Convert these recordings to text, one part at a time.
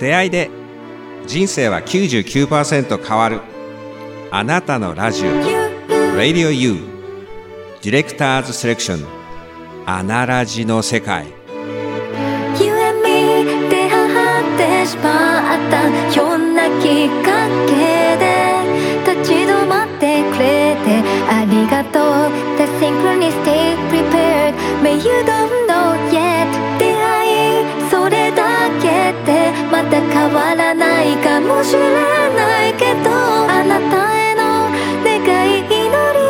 出会いで人生は99%変わる。あなたのラジオ。Radio U ディレクターズセレクション。アナラジの世界。You and me 出会ってしまったひょんなきっかけで立ち止まってくれてありがとう。The synchronicity prepared May you don't 変わらないかもしれないけどあなたへの願い祈り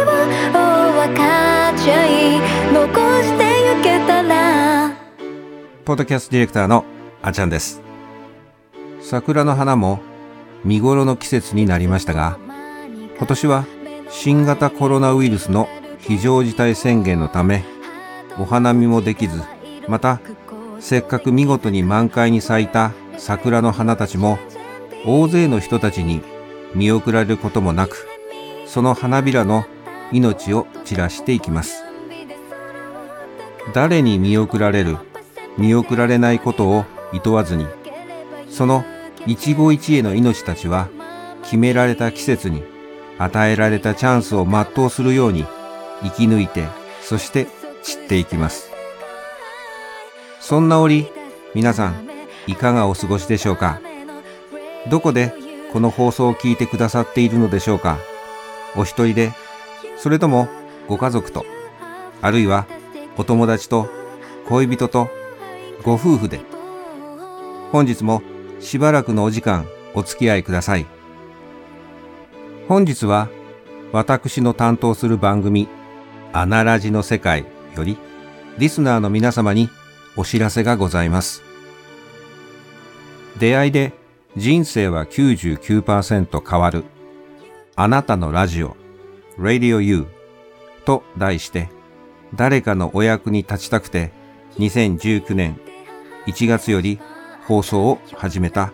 をお分かっちゃい残してゆけたら。ポッドキャストディレクターのあちゃんです。桜の花も見頃の季節になりましたが今年は新型コロナウイルスの非常事態宣言のためお花見もできずまたせっかく見事に満開に咲いた桜の花たちも大勢の人たちに見送られることもなくその花びらの命を散らしていきます。誰に見送られる見送られないことを厭わずにその一期一会の命たちは決められた季節に与えられたチャンスを全うするように生き抜いてそして散っていきます。そんな折皆さんいかがお過ごしでしょうか？どこでこの放送を聞いてくださっているのでしょうか？お一人でそれともご家族とあるいはお友達と恋人とご夫婦で本日もしばらくのお時間お付き合いください。本日は私の担当する番組アナラジの世界よりリスナーの皆様にお知らせがございます。出会いで人生は99%変わる。あなたのラジオ Radio U と題して誰かのお役に立ちたくて2019年1月より放送を始めた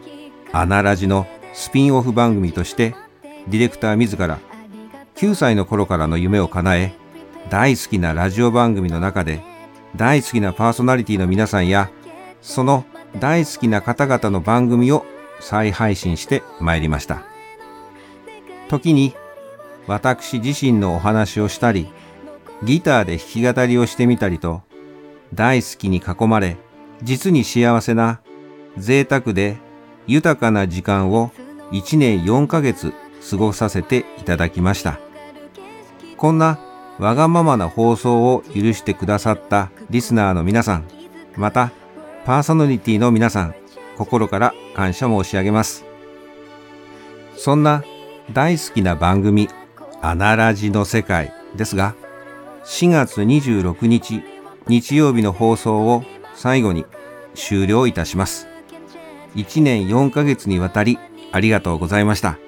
アナラジのスピンオフ番組としてディレクター自ら9歳の頃からの夢を叶え大好きなラジオ番組の中で大好きなパーソナリティの皆さんやその大好きな方々の番組を再配信してまいりました。時に私自身のお話をしたりギターで弾き語りをしてみたりと大好きに囲まれ実に幸せな贅沢で豊かな時間を1年4ヶ月過ごさせていただきました。こんなわがままな放送を許してくださったリスナーの皆さんまたパーソナリティの皆さん心から感謝申し上げます。そんな大好きな番組アナラジの世界ですが4月26日日曜日の放送を最後に終了いたします。1年4ヶ月にわたりありがとうございました。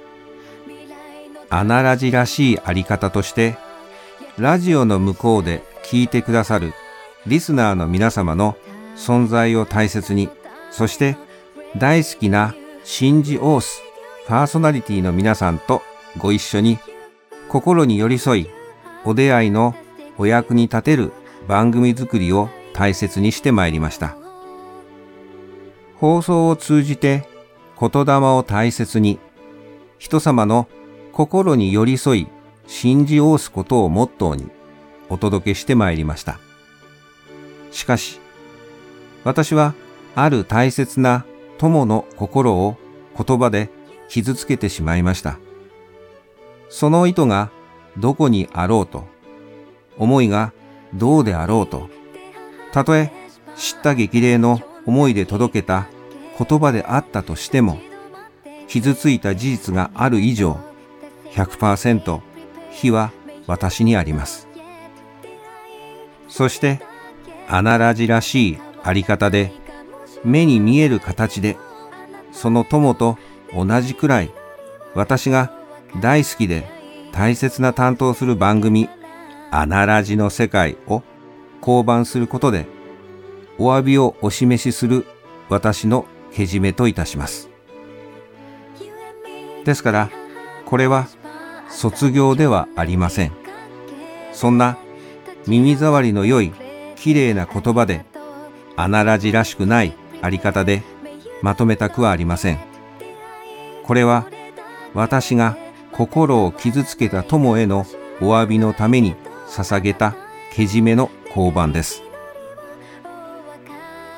アナラジらしいあり方としてラジオの向こうで聞いてくださるリスナーの皆様の存在を大切にそして大好きな信じオースパーソナリティの皆さんとご一緒に心に寄り添いお出会いのお役に立てる番組作りを大切にしてまいりました。放送を通じて言霊を大切に人様の心に寄り添い信じおすことをモットーにお届けしてまいりました。しかし私はある大切な友の心を言葉で傷つけてしまいました。その意図がどこにあろうと、思いがどうであろうと、たとえ知った激励の思いで届けた言葉であったとしても、傷ついた事実がある以上、100%非は私にあります。そして、アナラジらしいあり方で、目に見える形で、その友と同じくらい、私が大好きで大切な担当する番組、アナラジの世界を降板することで、お詫びをお示しする私のけじめといたします。ですから、これは卒業ではありません。そんな耳障りの良い綺麗な言葉で、アナラジらしくないあり方で、まとめたくはありません。これは私が心を傷つけた友へのお詫びのために捧げたけじめの交番です。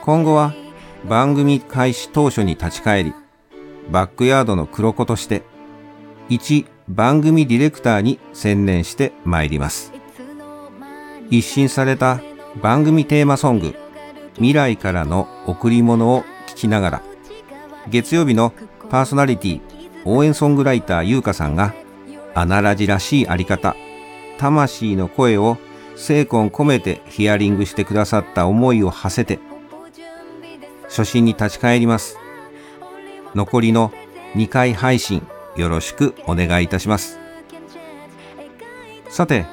今後は番組開始当初に立ち返り、バックヤードの黒子として、一番組ディレクターに専念してまいります。一新された番組テーマソング、未来からの贈り物を聞きながら、月曜日のパーソナリティ、応援ソングライター優香さんが、アナラジらしいあり方、魂の声を精魂込めてヒアリングしてくださった思いを馳せて、初心に立ち返ります。残りの2回配信よろしくお願いいたします。さて、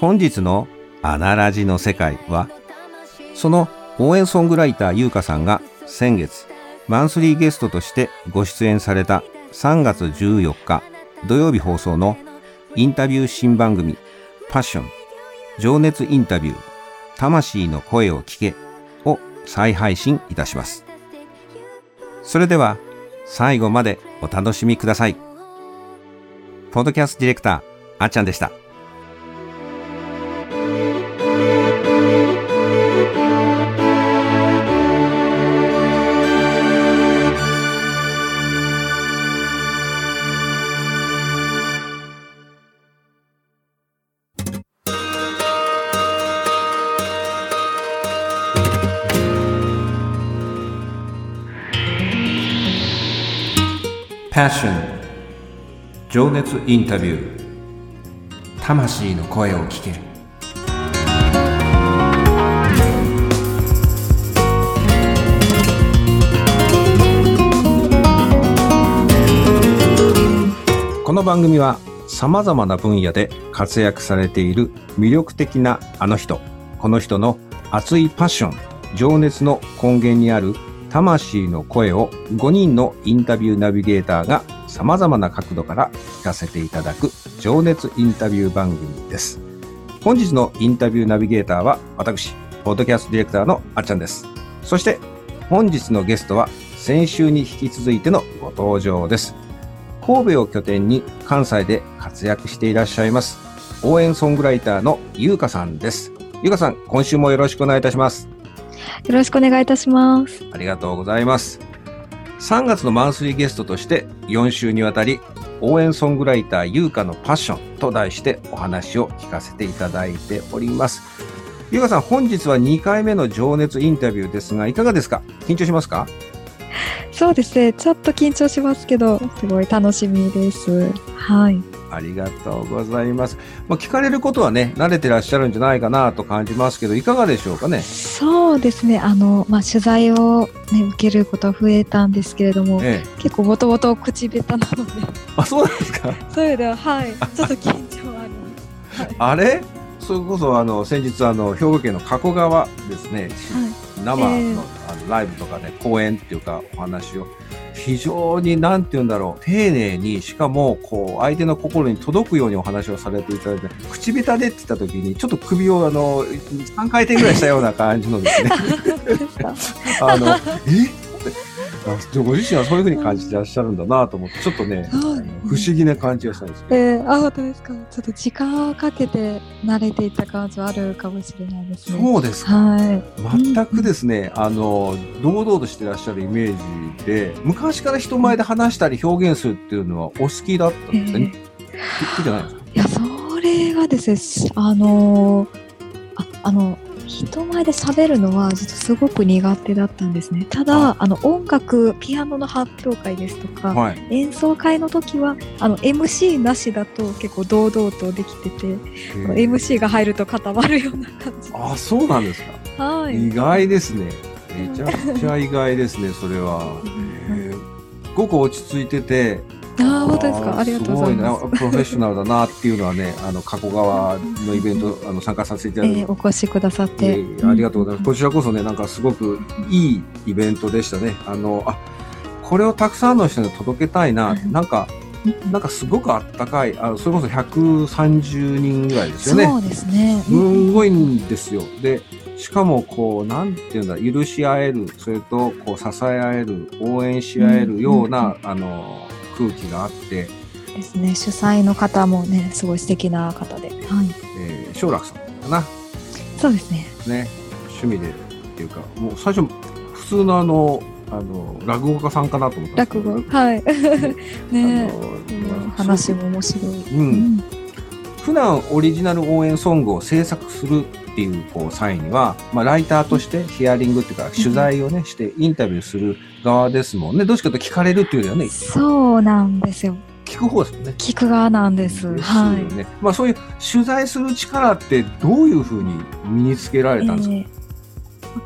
本日のアナラジの世界は、その応援ソングライター優香さんが先月、マンスリーゲストとしてご出演された3月14日土曜日放送のインタビュー新番組パッション情熱インタビュー魂の声を聞けを再配信いたします。それでは最後までお楽しみください。ポッドキャストディレクターあっちゃんでした。Passion 情熱インタビュー魂の声を聞ける。この番組はさまざまな分野で活躍されている魅力的なあの人この人の熱いパッション情熱の根源にある魂の声を5人のインタビューナビゲーターが様々な角度から聞かせていただく情熱インタビュー番組です。本日のインタビューナビゲーターは私、ポッドキャストディレクターのあっちゃんです。そして本日のゲストは先週に引き続いてのご登場です。神戸を拠点に関西で活躍していらっしゃいます応援ソングライターのゆうかさんです。ゆうかさん、今週もよろしくお願いいたします。よろしくお願いいたします。ありがとうございます。3月のマンスリーゲストとして4週にわたり応援ソングライター優香のパッションと題してお話を聞かせていただいております。優香さん、本日は2回目の情熱インタビューですが、いかがですか？緊張しますか？そうですね。ちょっと緊張しますけど、すごい楽しみです。はい。ありがとうございます。まあ、聞かれることはね、慣れてらっしゃるんじゃないかなと感じますけど、いかがでしょうかね？そうですね。あの、まあ、取材をね、受けることは増えたんですけれども、ええ。結構もともと口下手なので、あ、そうなんですか？そうでは、はい。ちょっと緊張はあります。はい。あれ？それこそ、あの、先日、あの、兵庫県の加古川ですね、生の,、ええあのライブとかで講演っていうかお話を非常に何て言うんだろう丁寧にしかもこう相手の心に届くようにお話をされていただいて口下手でって言った時にちょっと首をあの3回転ぐらいしたような感じのですね。あのえ？あでもご自身はそういうふうに感じてらっしゃるんだなと思ってちょっとね、不思議な感じがしたんですよ。えー、あ、本当ですか。ちょっと時間をかけて慣れていった感じはあるかもしれないですね。そうですかはい。全くですね、あの堂々としてらっしゃるイメージで昔から人前で話したり表現するっていうのはお好きだったんですかね、好きじゃないですかいや、それがですね、あのーあ、あの、人前で喋るのは実はすごく苦手だったんですね。ただ、あ。あの、音楽、ピアノの発表会ですとか、はい。演奏会の時は、あの、MC なしだと結構堂々とできてて、MC が入ると固まるような感じ。あそうなんですか、はい。意外ですね。めちゃくちゃ意外ですねそれは、へえすごく落ち着いててああ、本当ですか？ありがとうございます。プロフェッショナルだなっていうのはね あの加古川のイベントあの参加させていただいてえーお越しくださって。えーありがとうございます。こちらこそね、なんかすごくいいイベントでしたね。あの、あ、これをたくさんの人に届けたいな、うんなんか、なんかすごくあったかい、あのそれこそ130人ぐらいですよね。そうですね。すんごいんですよ。で、しかもこう、なんていうんだ、許し合える、それとこう支え合える、応援し合えるような、あの、空気があって、ですね。主催の方もね、すごい素敵な方で。はい。えー、奨楽さんかな。そうですね。ね、趣味でっていうか、もう最初、普通のあの、あの、落語家さんかなと思った落語？はい。ね話も面白い。う、うんん。普段オリジナル応援ソングを制作するっていうこう際には、まあ、ライターとしてヒアリングっていうか取材をねしてインタビューする側ですもんねどっちかと聞かれるっていうよりはねそうなんですよ。聞く方ですもんね。聞く側なんです。ですよはねまあ、そういう取材する力ってどういうふうに身につけらい。れたんですか、えー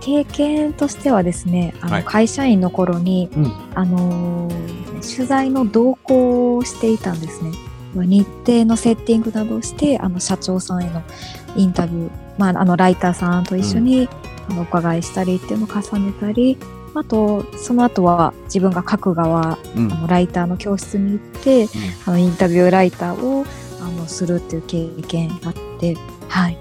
経験としてはですね、あの、はい会社員の頃に、うんあのー取材の同行をしていたんですね。日程のセッティングなどをして、あの、社長さんへのインタビュー、まあ、あの、ライターさんと一緒に、あの、お伺いしたりっていうのを重ねたり、あと、その後は自分が書く側、うんあのライターの教室に行って、あの、インタビューライターを、あの、するっていう経験があって、はい。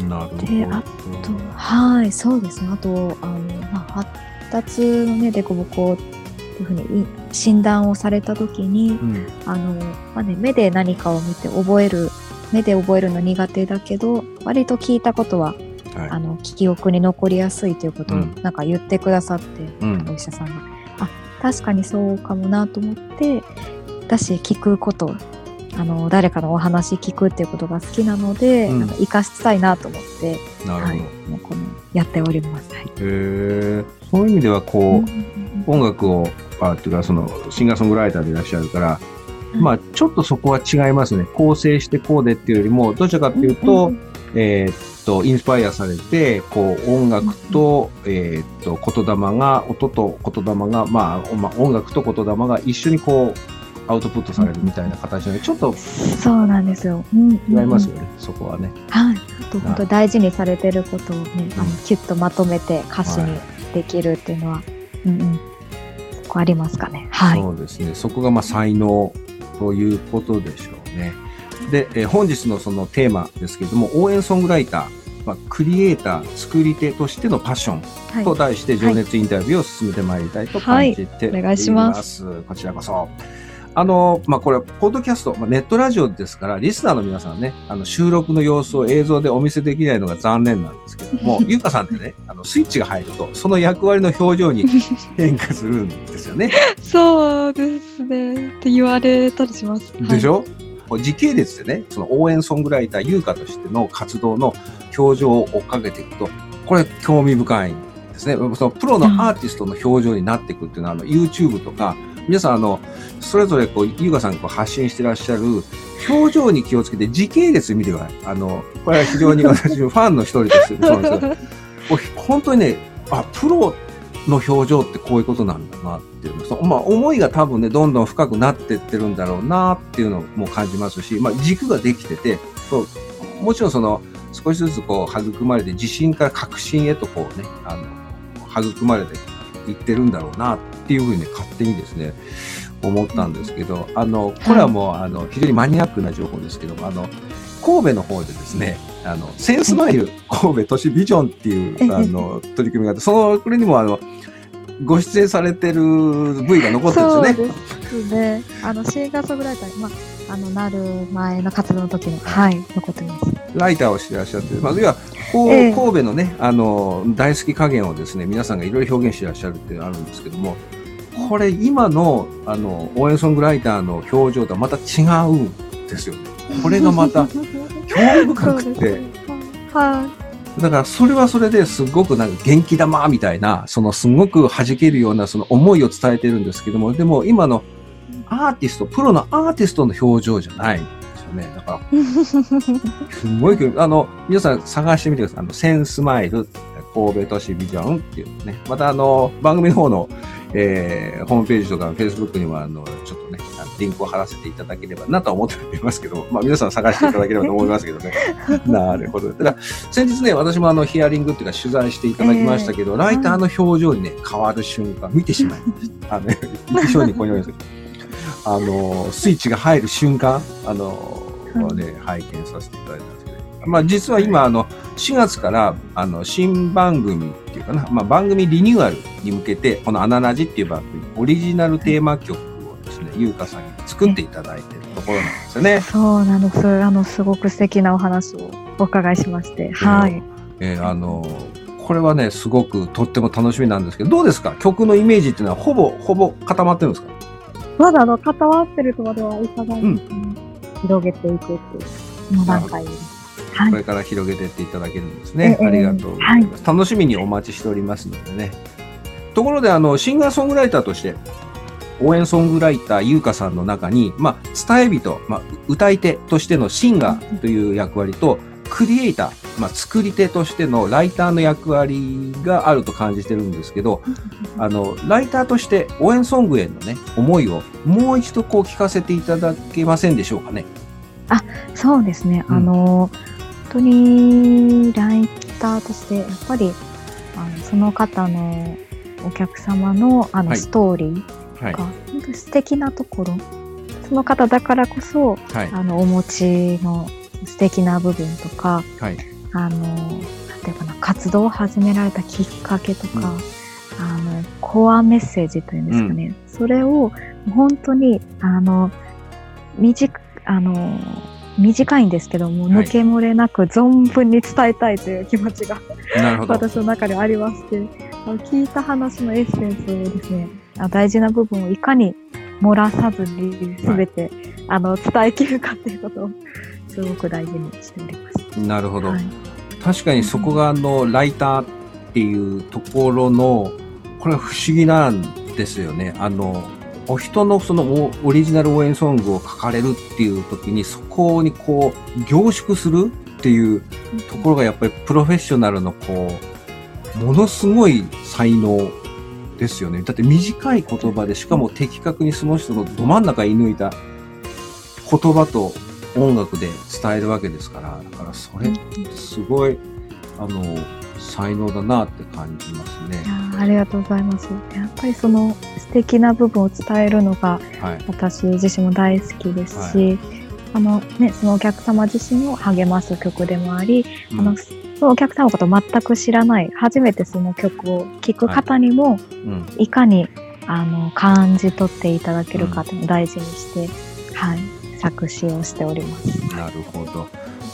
うんなるほど。であと、はい、そうですね。あと、あの、まあ、発達のね、凸凹っていうふうにい診断をされたときに、うんあの、まあね、目で何かを見て覚える、目で覚えるの苦手だけど、割と聞いたことは、はいあの、記憶に残りやすいということをうんなんか言ってくださって、うんお医者さんが。あ、確かにそうかもなと思って、だし、聞くこと、あの、誰かのお話聞くっていうことが好きなので、うんなんか活かしたいなと思って、なるほど。はい、もうこのやっております。はい。へえそういう意味ではこう、音楽をあっていうかそのシンガーソングライターでいらっしゃるから、うんまあちょっとそこは違いますね構成してこうでっていうよりもどちらかっていうと、うんえーっとインスパイアされてこう音楽と,、えーっと言霊が音と言霊が、まあ、まあ音楽と言霊が一緒にこうアウトプットされるみたいな形でちょっとそうなんですよ。うん、違いますよね、そこはね。はい。あと本当大事にされてることをね、あのうんキュッとまとめて歌詞にできるっていうのは、うんうん。そこありますかね。はい。そうですね。そこがまあ才能ということでしょうね。で、えー本日のそのテーマですけれども、応援ソングライター、まあ、クリエイター、作り手としてのパッションはいと題して情熱インタビューを進めてまいりたいと感じております。はいお願いしますこちらこそ。あの、まあ、これ、ポッドキャスト、まあ、ネットラジオですから、リスナーの皆さんね、あの、収録の様子を映像でお見せできないのが残念なんですけども、ゆうかさんってね、あの、スイッチが入ると、その役割の表情に 変化するんですよね。そうですね。って言われたりします。でしょ、時系列でね、その応援ソングライター、優香としての活動の表情を追っかけていくと、これ興味深いんですね。そのプロのアーティストの表情になっていくっていうのは、あの、YouTube とか、皆さん、あの、それぞれこう、優香さんがこう発信してらっしゃる表情に気をつけて時系列見てください。あの、これは非常に私のファンの一人としてそうです本当にね、あ、プロの表情ってこういうことなんだなっていうの。そまあ、思いが多分ね、どんどん深くなってってるんだろうなっていうのも感じますし、まあ、軸ができてて、そうもちろんその、少しずつこう、育まれて、自信から確信へとこうね、あの、育まれていってるんだろうなっていうふうにね、勝手にですね、思ったんですけど、あの、これはもう、あの、非常にマニアックな情報ですけども、あの、神戸の方でですね、あの、センスマイル神戸都市ビジョンっていう、あの、取り組みがあって、その、これにもあの、ご出演されてる V が残ってるんですよね。そうですね。あの、シンガーソングライター、まあ、あの、なる前の活動の時に、はい、残ってます。ライターをしてらっしゃって、まあ、要は、こうええ神戸のね、あの、大好き加減をですね、皆さんがいろいろ表現してらっしゃるっていうのがあるんですけども、これ今の、あの、応援ソングライターの表情とはまた違うんですよ。これがまた興味深くて、はだからそれはそれですごくなんか元気玉みたいな、そのすごく弾けるようなその思いを伝えてるんですけども、でも今のアーティスト、プロのアーティストの表情じゃないんですよね。だから、すごい、あの、皆さん探してみてください。あの、センスマイル、神戸都市ビジョンっていうね。またあの、番組の方の、えー、ホームページとか、フェイスブックにもあの、ちょっとね、リンクを貼らせていただければなとは思っておりますけど、まあ皆さん探していただければと思いますけどね。なるほど。だから、先日ね、私もあの、ヒアリングっていうか取材していただきましたけど、ライターの表情にね、変わる瞬間、見てしまいました。あの、一緒にこのようにする。あの、スイッチが入る瞬間、あの、ね、拝見させていただいたんですけど、まあ実は今、あの、4月から、あの、新番組っていうかな、まあ番組リニューアルに向けて、このアナラジっていう番組、オリジナルテーマ曲をですね、ゆうかさんに作っていただいてるところなんですよね。そうなんです。あの、すごく素敵なお話をお伺いしまして。はい。えーあの、これはね、すごくとっても楽しみなんですけど、どうですか？曲のイメージっていうのはほぼ、ほぼ固まってるんですか？まだあの、固わってるとまでは伺いますね。広げていくっていう、この段階です。はいこ。れから広げていっていただけるんですね。ええありがとうございます、楽しみにお待ちしておりますのでね。ところで、あの、シンガーソングライターとして、応援ソングライター、ゆうかさんの中に、まあ、伝え人、まあ、歌い手としてのシンガーという役割と、クリエイター、まあ、作り手としてのライターの役割があると感じてるんですけど、あの、ライターとして応援ソングへのね、思いをもう一度こう聞かせていただけませんでしょうかね。そうですね。うんあの、本当にライターとして、やっぱり、あのその方のお客様のあのはいストーリーはい。が、本当に素敵なところ、その方だからこそ、はい。あの、お持ちの素敵な部分とか、はい。あの、なんていうかな、活動を始められたきっかけとか、うん。あの、コアメッセージというんですかね、それを本当に、あの、短く、あの、短いんですけども、はい。抜け漏れなく存分に伝えたいという気持ちが。私の中でありまして、聞いた話のエッセンスをですね、あ大事な部分をいかに漏らさずに全て、あの伝えきるかっていうことをすごく大事にしております。なるほど。はい確かにそこがあの、ライターっていうところの、これは不思議なんですよね。あの、お人のそのオオリジナル応援ソングを書かれるっていう時に、そこにこう、凝縮するっていうところがやっぱりプロフェッショナルのこう、ものすごい才能ですよね。だって短い言葉で、しかも的確にその人のど真ん中に抜いた言葉と音楽で伝えるわけですから、だからそれってすごい、あの、才能だなって感じますねありがとうございます。やっぱりその素敵な部分を伝えるのがはい。私自身も大好きですし、あのね、そのお客様自身を励ます曲でもあり、うんあのそのお客様のことを全く知らない、初めてその曲を聴く方にも、うん。いかにあの感じ取っていただけるかというのを大事にして、はい、作詞をしております。なるほど。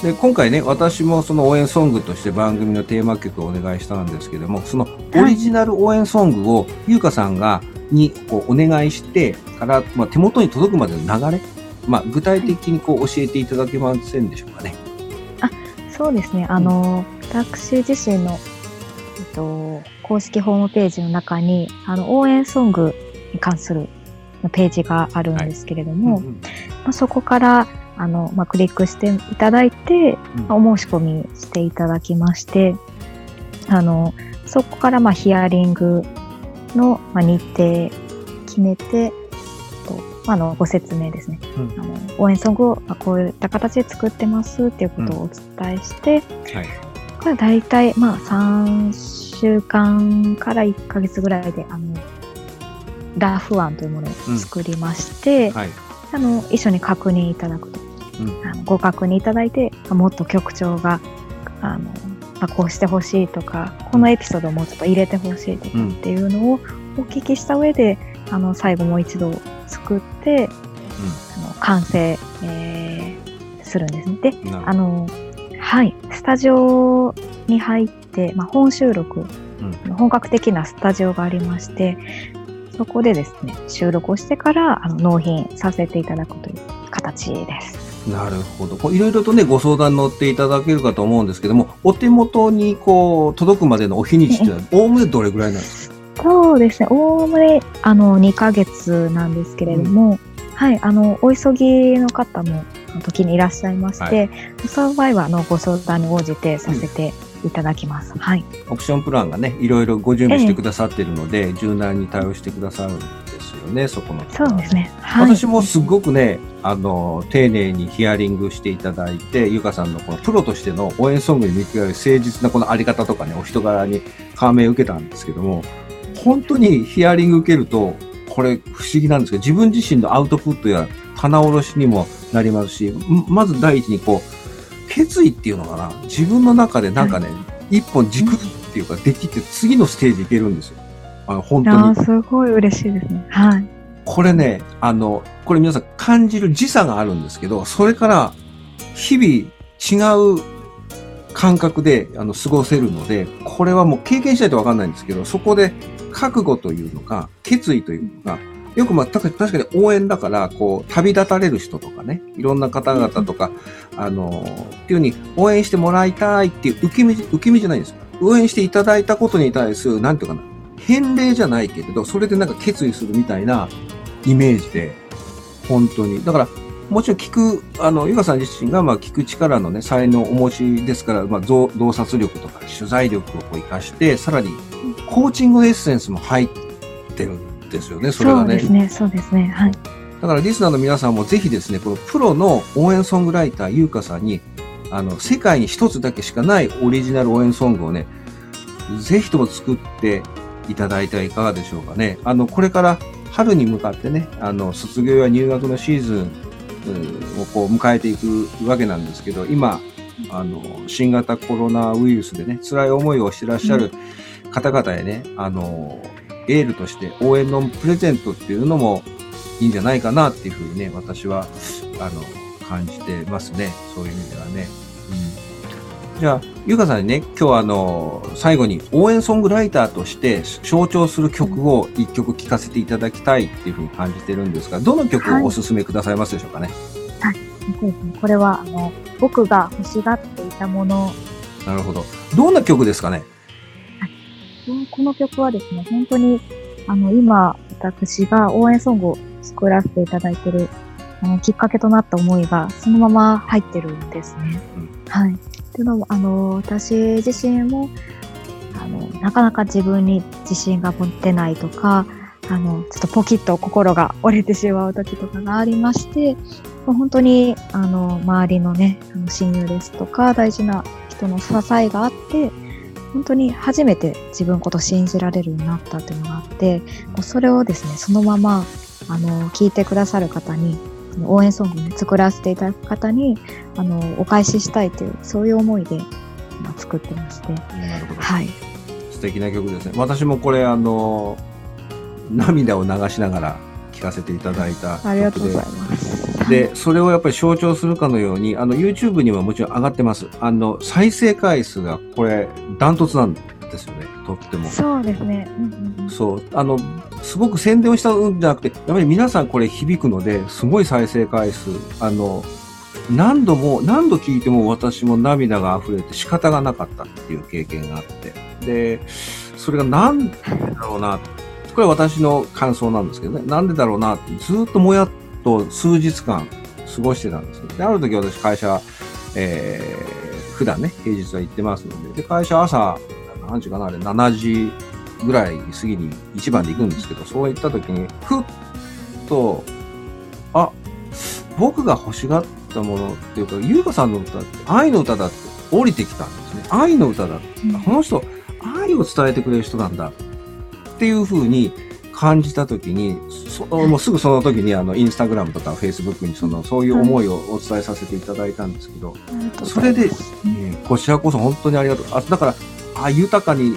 で、今回ね、私もその応援ソングとして番組のテーマ曲をお願いしたんですけども、そのオリジナル応援ソングをゆうかさんが、にこうお願いしてから、まあ、手元に届くまでの流れ、まあ、具体的にこう教えていただけませんでしょうかね。そうですね、あの、私自身の、えっと、公式ホームページの中に、あの、応援ソングに関するページがあるんですけれども、うんまあ、そこから、あの、まあ、クリックしていただいて、うん。まあお申し込みしていただきまして、あの、そこから、まあ、ヒアリングの、まあ、日程決めて、ああの、ご説明ですね。うんあの応援ソングを、まあ、こういった形で作ってますっていうことをお伝えして、はい。これ大体、まあ、3週間から1ヶ月ぐらいで、あの、ラフ案というものを作りまして、はい。あの、一緒に確認いただくと。うんあのご確認いただいて、あもっと曲調が、あの、まあ、こうしてほしいとか、このエピソードをもうちょっと入れてほしいとかうんっていうのをお聞きした上で、あの、最後もう一度作って、あの完成、えーするんですね。で、あの、はい、スタジオに入って、まあ、本収録、うん本格的なスタジオがありまして、そこでですね、収録をしてからあの納品させていただくという形です。なるほど。こういろいろとね、ご相談乗っていただけるかと思うんですけども、お手元にこう、届くまでのお日にちっていうのは、おおむねどれぐらいなんですか？そうですね、おおむねあの2ヶ月なんですけれども、はい、あの、お急ぎの方も時にいらっしゃいまして、その場合はあのご相談に応じてさせていただきます。はい。オプションプランがね、いろいろご準備してくださってるので、柔軟に対応してくださるんですよね、そこのところはそうですね。はい。私もすごくね、あの、丁寧にヒアリングしていただいて、ゆかさんのこのプロとしての応援ソングに見極める誠実なこのあり方とかね、お人柄に感銘を受けたんですけども、本当にヒアリング受けると、これ不思議なんですけど、自分自身のアウトプットや棚卸しにもなりますし、まず第一にこう、決意っていうのかな、自分の中でなんかね、一本軸っていうか、できて次のステージいけるんですよ。あの、本当に。すごい嬉しいですね。はい。これね、あの、これ皆さん感じる時差があるんですけど、それから日々違う感覚であの過ごせるので、これはもう経験しないとわかんないんですけど、そこで覚悟というのか、決意というのか、よくまあ確かに応援だから、こう、旅立たれる人とかね、いろんな方々とか、あの、っていうふうに応援してもらいたいっていう受け身、受け身じゃないんですよ。応援していただいたことに対する、なんていうかな、返礼じゃないけれど、それでなんか決意するみたいなイメージで、本当に。だから、もちろん聞く、あの、ゆかさん自身が、まあ、聞く力のね、才能をお持ちですから、まあ、洞察力とか取材力をこう活かして、さらに、コーチングエッセンスも入ってるんですよね、それがね。そうですね、そうですね、はい。だから、リスナーの皆さんもぜひですね、このプロの応援ソングライター、ゆうかさんに、あの、世界に一つだけしかないオリジナル応援ソングをね、ぜひとも作っていただいてはいかがでしょうかね。あの、これから春に向かってね、あの、卒業や入学のシーズン、をこう迎えていくわけなんですけど、今、あの、新型コロナウイルスでね、辛い思いをしてらっしゃる方々へね、あの、エールとして応援のプレゼントっていうのもいいんじゃないかなっていうふうにね、私は、あの、感じてますね。そういう意味ではね。うん。じゃあ、ゆかさんにね、今日はあの、最後に応援ソングライターとして象徴する曲を一曲聴かせていただきたいっていうふうに感じてるんですが、どの曲をお勧めくださいますでしょうかね？はい、そうですね。これは、あの、僕が欲しがっていたもの。なるほど。どんな曲ですかね？はい。この曲はですね、本当に、あの、今、私が応援ソングを作らせていただいてる、あの、きっかけとなった思いが、そのまま入ってるんですね。うん、はい。っていうのも、あの、私自身も、あの、なかなか自分に自信が持てないとか、あの、ちょっとポキッと心が折れてしまう時とかがありまして、本当に、あの、周りのね、あの親友ですとか、大事な人の支えがあって、本当に初めて自分こと信じられるようになったっていうのがあって、それをですね、そのまま、あの、聞いてくださる方に、応援ソングを、ね、作らせていただく方にあのお返ししたいというそういう思いで今作ってまして、なるほど。はい、素敵な曲ですね。私もこれあの涙を流しながら聴かせていただいたありがとうございます。でそれをやっぱり象徴するかのようにあの YouTube にはもちろん上がってます。あの再生回数がこれダントツなんですよね。とっても。そうですね、うんうん、そう。あのすごく宣伝をしたんじゃなくて、やっぱり皆さんこれ響くので、すごい再生回数、あの、何度も、何度聞いても私も涙が溢れて仕方がなかったっていう経験があって、で、それが何でだろうな、これは私の感想なんですけどね、なんでだろうなってずっともやっと数日間過ごしてたんですで、ある時私会社、えー、普段ね、平日は行ってますので、で、会社朝、何時かな、あれ、7時ぐらい過ぎに一番で行くんですけど、そういった時に、ふっと、あ、僕が欲しがったものっていうか、優香さんの歌って愛の歌だって降りてきたんですね。愛の歌だって。この人、愛を伝えてくれる人なんだっていうふうに感じた時に、そもうすぐその時にあの、インスタグラムとかフェイスブックにその、そういう思いをお伝えさせていただいたんですけど、それで、えこちらこそ本当にありがとう。あだから、あ豊かに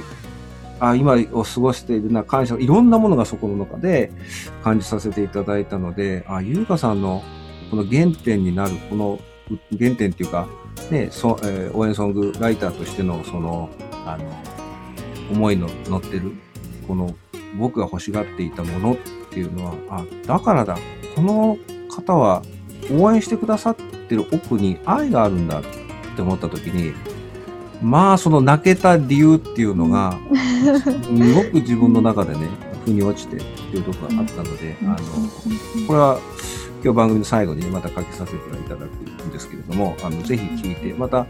あ今を過ごしているな感謝、いろんなものがそこの中で感じさせていただいたので、あ、ゆうかさんのこの原点になる、この原点っていうか、ね、そえー、応援ソングライターとしてのその、あの、思いの乗ってる、この僕が欲しがっていたものっていうのは、あ、だからだ、この方は応援してくださってる奥に愛があるんだって思った時に、まあ、その泣けた理由っていうのが、すごく自分の中でね、腑に落ちてっていうところがあったので、あの、これは今日番組の最後にまた書きさせていただくんですけれども、あの、ぜひ聞いて、また、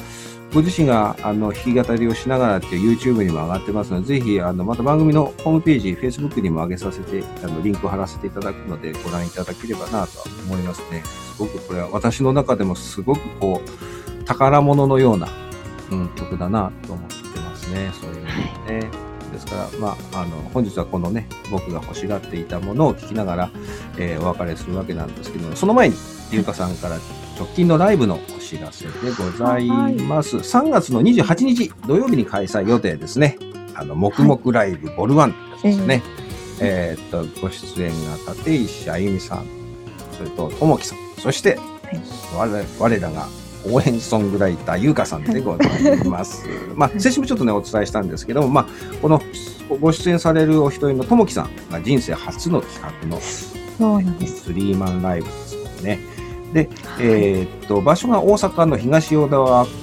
ご自身があの弾き語りをしながらっていう YouTube にも上がってますので、ぜひあのまた番組のホームページ、Facebook にも上げさせて、あのリンクを貼らせていただくのでご覧いただければなと思いますね。すごくこれは私の中でもすごくこう、宝物のようなうん、曲だなと思ってますね。そういうのね。でですから、まあ、あの、本日はこのね、僕が欲しがっていたものを聞きながら、えーお別れするわけなんですけども、その前に、ゆうかさんから直近のライブのお知らせでございます。3月の28日土曜日に開催予定ですね。あの、黙々ライブボルワンですね。えーっと、ご出演が立石あゆみさん、それとともきさん、そして、我我らが応援ソングライターゆうかさんでございます。まあ、先週もちょっとね、お伝えしたんですけども、まあ、このご出演されるお一人のともきさんが人生初の企画のそうなんです。スリーマンライブですよね。で、えーっと、場所が大阪の東淀川区の、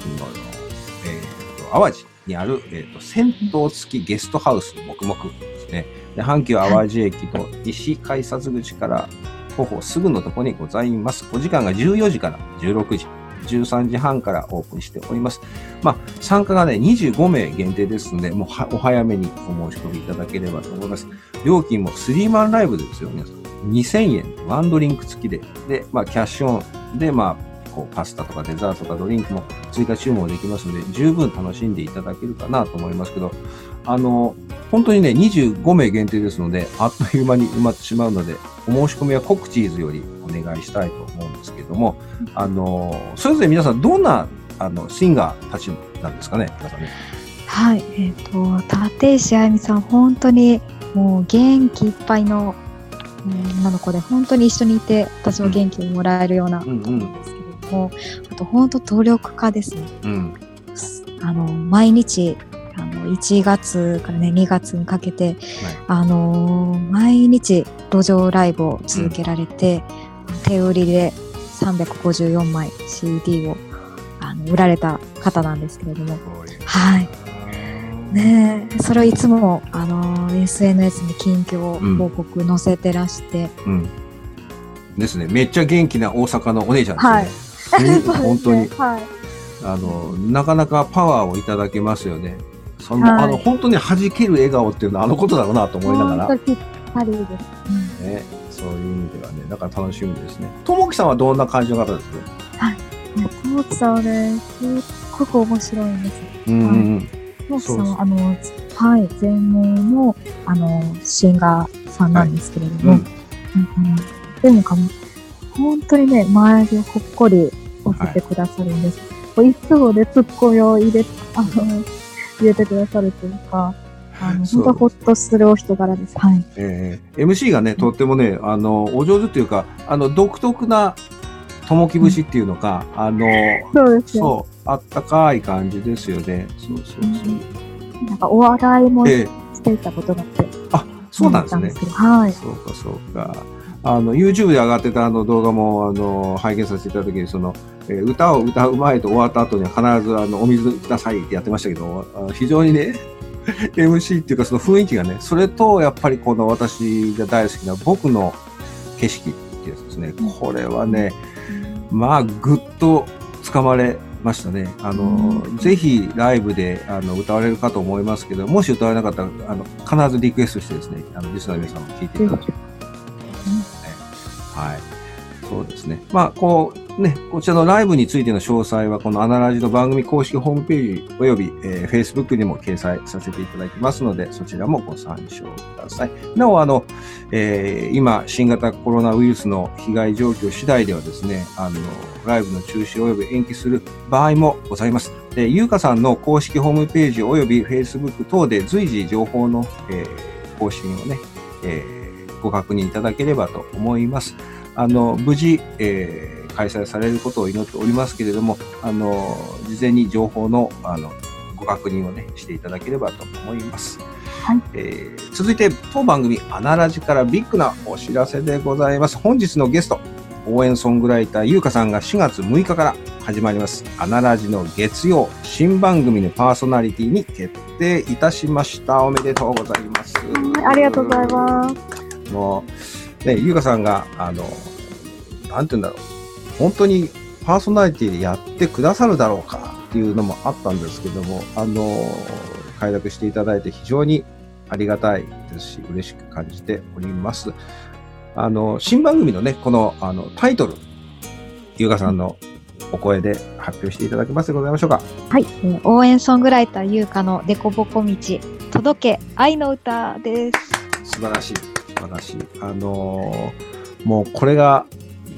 えーっと、淡路にある、えーっと、銭湯付きゲストハウス黙々ですね。で、阪急淡路駅の西改札口から徒歩すぐのところにございます。お時間が14時から16時。13時半からオープンしております。まあ、参加がね、25名限定ですので、もうお早めにお申し込みいただければと思います。料金もスリーマンライブですよ、皆さん。2000円、ワンドリンク付きで。で、まあ、キャッシュオンで、まあ、こう、パスタとかデザートとかドリンクも追加注文できますので、十分楽しんでいただけるかなと思いますけど、あの、本当にね、25名限定ですので、あっという間に埋まってしまうので、お申し込みはコクチーズよりお願いしたいと思うんですけれども、あの、それぞれ皆さんどんな、あの、シンガーたちなんですかね、皆さんね。はい、えっ、と、立石あゆみさん、本当にもう元気いっぱいの、うん女の子で、本当に一緒にいて、私も元気をもらえるような子うんうんなんですけれども、あと本当努力家ですね。うん。あの、毎日、あの、1月からね、2月にかけて、あのー毎日路上ライブを続けられて、手売りで354枚 CD をあの売られた方なんですけれども、はい。ねえ、それをいつも、あのー SNS に近況報告載せてらして、うん。ですね。めっちゃ元気な大阪のお姉ちゃんですね。そうですね本当に、はい。あの、なかなかパワーをいただけますよね。その、はいあの、本当に弾ける笑顔っていうのはあのことだろうなと思いながら、本当ぴったりです。うんね、そういう意味ではね、だから楽しみですね。ともきさんはどんな感じの方ですか？ねトモキさんはね、すっごく面白いんです。うんうんうん。トモキさんは、あの、はい、全盲の、あの、シンガーさんなんですけれども、うん。うんうん。でもかも、本当にね、周りをほっこりさせてくださるんです。こういつもね、ツッコミを入れ、あの、入れてくださるというか、あの、本当ほっとするお人柄です。はい。えー MC がね、とってもね、あの、お上手っていうか、あの、独特な、ともき節っていうのか、あの、そうですよ。そう、あったかい感じですよね。そうそうそう。なんかお笑いもええしていたことがあって、あ、そうなんですね。けどはい。そうか、そうか。あの、YouTube で上がってたあの動画も、あの、拝見させていただいた時に、その、えー歌を歌う前と終わった後には必ず、あの、お水くださいってやってましたけど、あ非常にね、MC っていうかその雰囲気がね、それと、やっぱりこの私が大好きな僕の景色っていうやつですね。これはね、まあ、ぐっと掴まれましたね。あの、ぜひライブであの歌われるかと思いますけど、もし歌われなかったら、あの、必ずリクエストしてですね、あの、リスナーの皆さんも聞いていただきたいはい。そうですね。まあ、こう、ね、こちらのライブについての詳細は、このアナラジの番組公式ホームページおよび、えー Facebook にも掲載させていただいてますので、そちらもご参照ください。なお、あの、えー今、新型コロナウイルスの被害状況次第ではですね、あの、ライブの中止および延期する場合もございます。で、ゆうかさんの公式ホームページおよび Facebook 等で随時情報の、えー更新をね、えーご確認いただければと思います。あの、無事、えー開催されることを祈っておりますけれども、あの、事前に情報の、あの、ご確認をね、していただければと思います。はいえー続いて、当番組アナラジからビッグなお知らせでございます。本日のゲスト、応援ソングライターゆうかさんが4月6日から始まります。アナラジの月曜新番組のパーソナリティに決定いたしました。おめでとうございます。ありがとうございます。もう、ね、ゆうかさんが、あの、なんて言うんだろう。本当にパーソナリティでやってくださるだろうかっていうのもあったんですけども、あの、快諾していただいて非常にありがたいですし、嬉しく感じております。あの、新番組のね、この、あの、タイトル、ゆうかさんのお声で発表していただけますでございましょうか。はい、えー応援ソングライター優香のデコボコ道届け愛の歌です。素晴らしい。素晴らしい。あのーもうこれが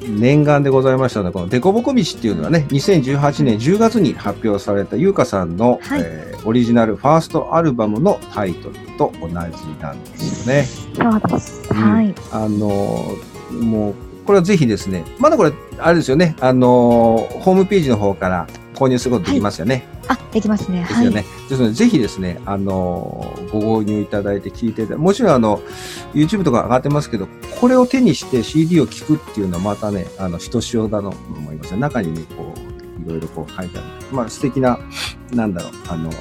念願でございましたので、このデコボコ道っていうのはね、2018年10月に発表された優香さんの、はいえーオリジナルファーストアルバムのタイトルと同じなんですよね。そうです。うんはい。あのーもう、これはぜひですね、まだこれ、あれですよね、あのーホームページの方から購入することできますよね。あ、できますね。ですよね。ですので、ぜひですね、あのーご購入いただいて聞いていただもちろん、あの、YouTube とか上がってますけど、これを手にして CD を聴くっていうのはまたね、あの、ひとしおだと思いますね。中にね、こう、いろいろこう書いてある。まあ、素敵な、なんだろう、あの、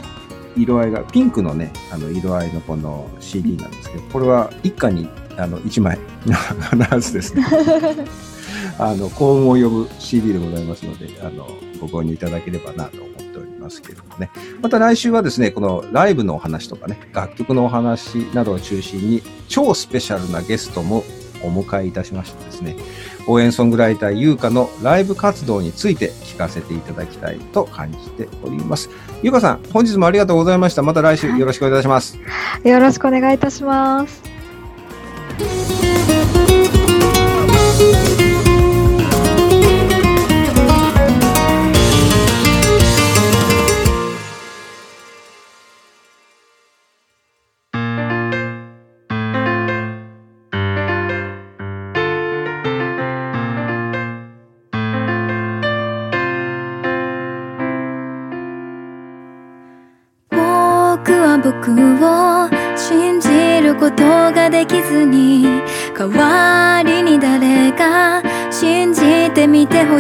色合いが、ピンクのね、あの、色合いのこの CD なんですけど、これは一家に、あの、1枚、必ずですね、あの、幸運を呼ぶ CD でございますので、あの、ご購入いただければなと思っておりますけれどもね。また来週はですね、このライブのお話とかね、楽曲のお話などを中心に、超スペシャルなゲストもお迎えいたしましてですね、応援ソングライター優香のライブ活動について聞かせていただきたいと感じております。優香さん、本日もありがとうございました。また来週よろしくお願いいたします。よろしくお願いいたします。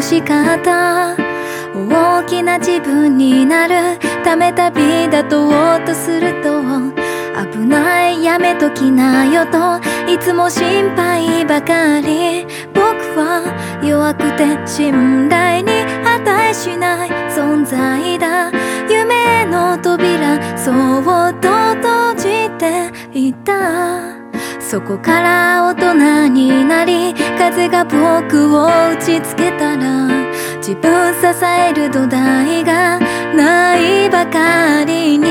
しかった。大きな自分になる。ため旅立とおうとすると。危ない。やめときなよと。いつも心配ばかり。僕は弱くて信頼に値しない存在だ。夢の扉そっと閉じていた。そこから大人になり風が僕を打ちつけたら自分支える土台がないばかりに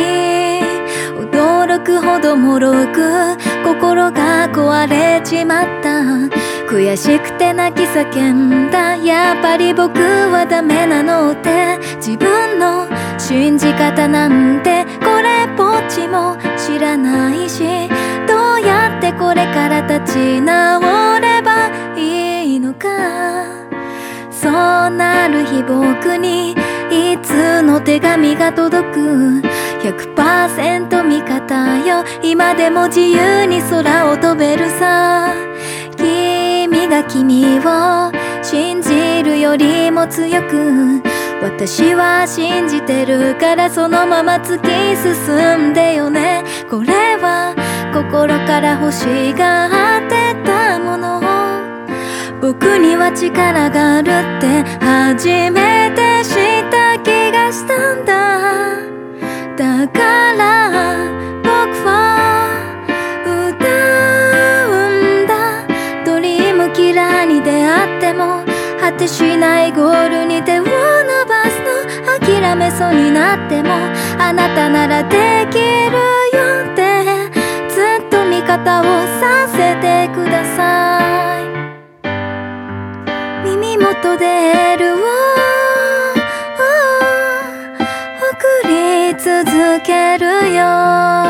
驚くほどもろく心が壊れちまった悔しくて泣き叫んだやっぱり僕はダメなのって自分の信じ方なんてこれっぽっちも知らないしやってこれから立ち直ればいいのか。そうなる日僕にいつの手紙が届く。100%味方よ。今でも自由に空を飛べるさ。君が君を信じるよりも強く。私は信じてるからそのまま突き進んでよね。これは心から欲しがってたもの僕には力があるって初めて知った気がしたんだ。だから僕は歌うんだ。ドリームキラーに出会っても果てしないゴールに手を伸ばすの諦めそうになっても。あなたならできるよ。方をさせてください。耳元でエールを送り続けるよ。